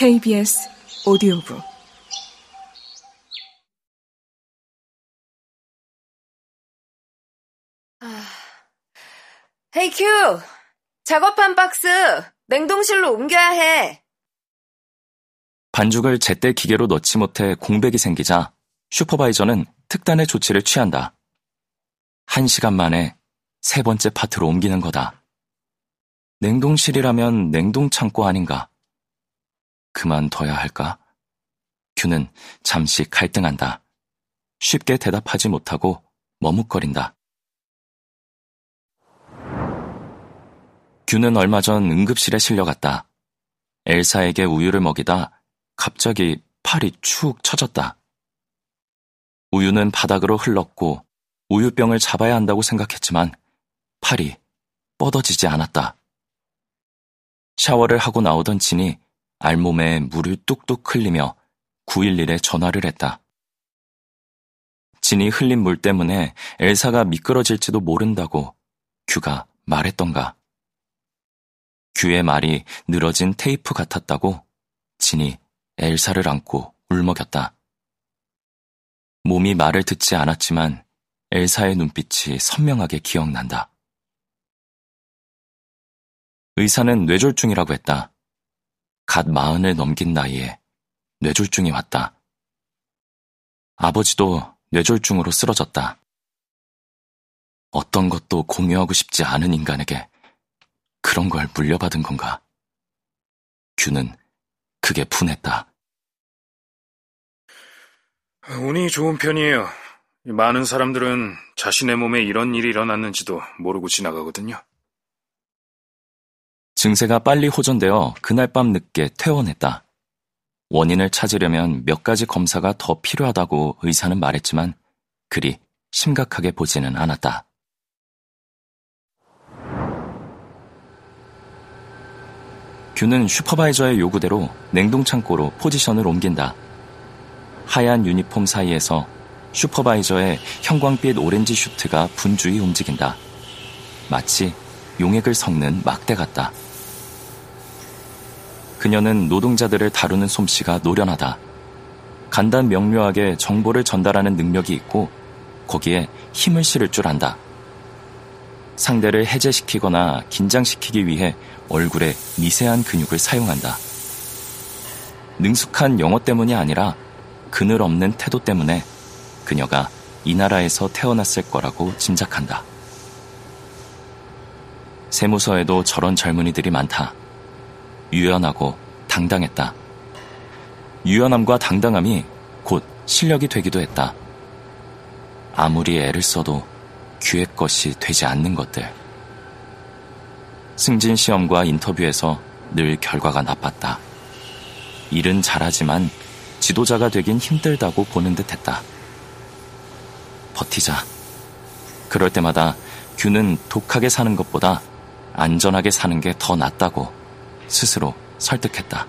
KBS 오디오북 헤이 큐! 작업한 박스 냉동실로 옮겨야 해. 반죽을 제때 기계로 넣지 못해 공백이 생기자 슈퍼바이저는 특단의 조치를 취한다. 한 시간 만에 세 번째 파트로 옮기는 거다. 냉동실이라면 냉동창고 아닌가? 그만둬야 할까? 큐는 잠시 갈등한다. 쉽게 대답하지 못하고 머뭇거린다. 큐는 얼마 전 응급실에 실려갔다. 엘사에게 우유를 먹이다 갑자기 팔이 축 처졌다. 우유는 바닥으로 흘렀고 우유병을 잡아야 한다고 생각했지만 팔이 뻗어지지 않았다. 샤워를 하고 나오던 진이 알몸에 물을 뚝뚝 흘리며 911에 전화를 했다. 진이 흘린 물 때문에 엘사가 미끄러질지도 모른다고 규가 말했던가. 규의 말이 늘어진 테이프 같았다고 진이 엘사를 안고 울먹였다. 몸이 말을 듣지 않았지만 엘사의 눈빛이 선명하게 기억난다. 의사는 뇌졸중이라고 했다. 갓 마흔을 넘긴 나이에 뇌졸중이 왔다. 아버지도 뇌졸중으로 쓰러졌다. 어떤 것도 공유하고 싶지 않은 인간에게 그런 걸 물려받은 건가? 규는 그게 분했다. 운이 좋은 편이에요. 많은 사람들은 자신의 몸에 이런 일이 일어났는지도 모르고 지나가거든요. 증세가 빨리 호전되어 그날 밤 늦게 퇴원했다. 원인을 찾으려면 몇 가지 검사가 더 필요하다고 의사는 말했지만 그리 심각하게 보지는 않았다. 규는 supervisor의 요구대로 냉동창고로 포지션을 옮긴다. 하얀 유니폼 사이에서 supervisor의 형광빛 오렌지 슈트가 분주히 움직인다. 마치 용액을 섞는 막대 같다. 그녀는 노동자들을 다루는 솜씨가 노련하다. 간단 명료하게 정보를 전달하는 능력이 있고 거기에 힘을 실을 줄 안다. 상대를 해제시키거나 긴장시키기 위해 얼굴에 미세한 근육을 사용한다. 능숙한 영어 때문이 아니라 그늘 없는 태도 때문에 그녀가 이 나라에서 태어났을 거라고 짐작한다. 세무서에도 저런 젊은이들이 많다. 유연하고 당당했다. 유연함과 당당함이 곧 실력이 되기도 했다. 아무리 애를 써도 귀의 것이 되지 않는 것들. 승진 시험과 인터뷰에서 늘 결과가 나빴다. 일은 잘하지만 지도자가 되긴 힘들다고 보는 듯 했다. 버티자. 그럴 때마다 규는 독하게 사는 것보다 안전하게 사는 게 더 낫다고 스스로 설득했다.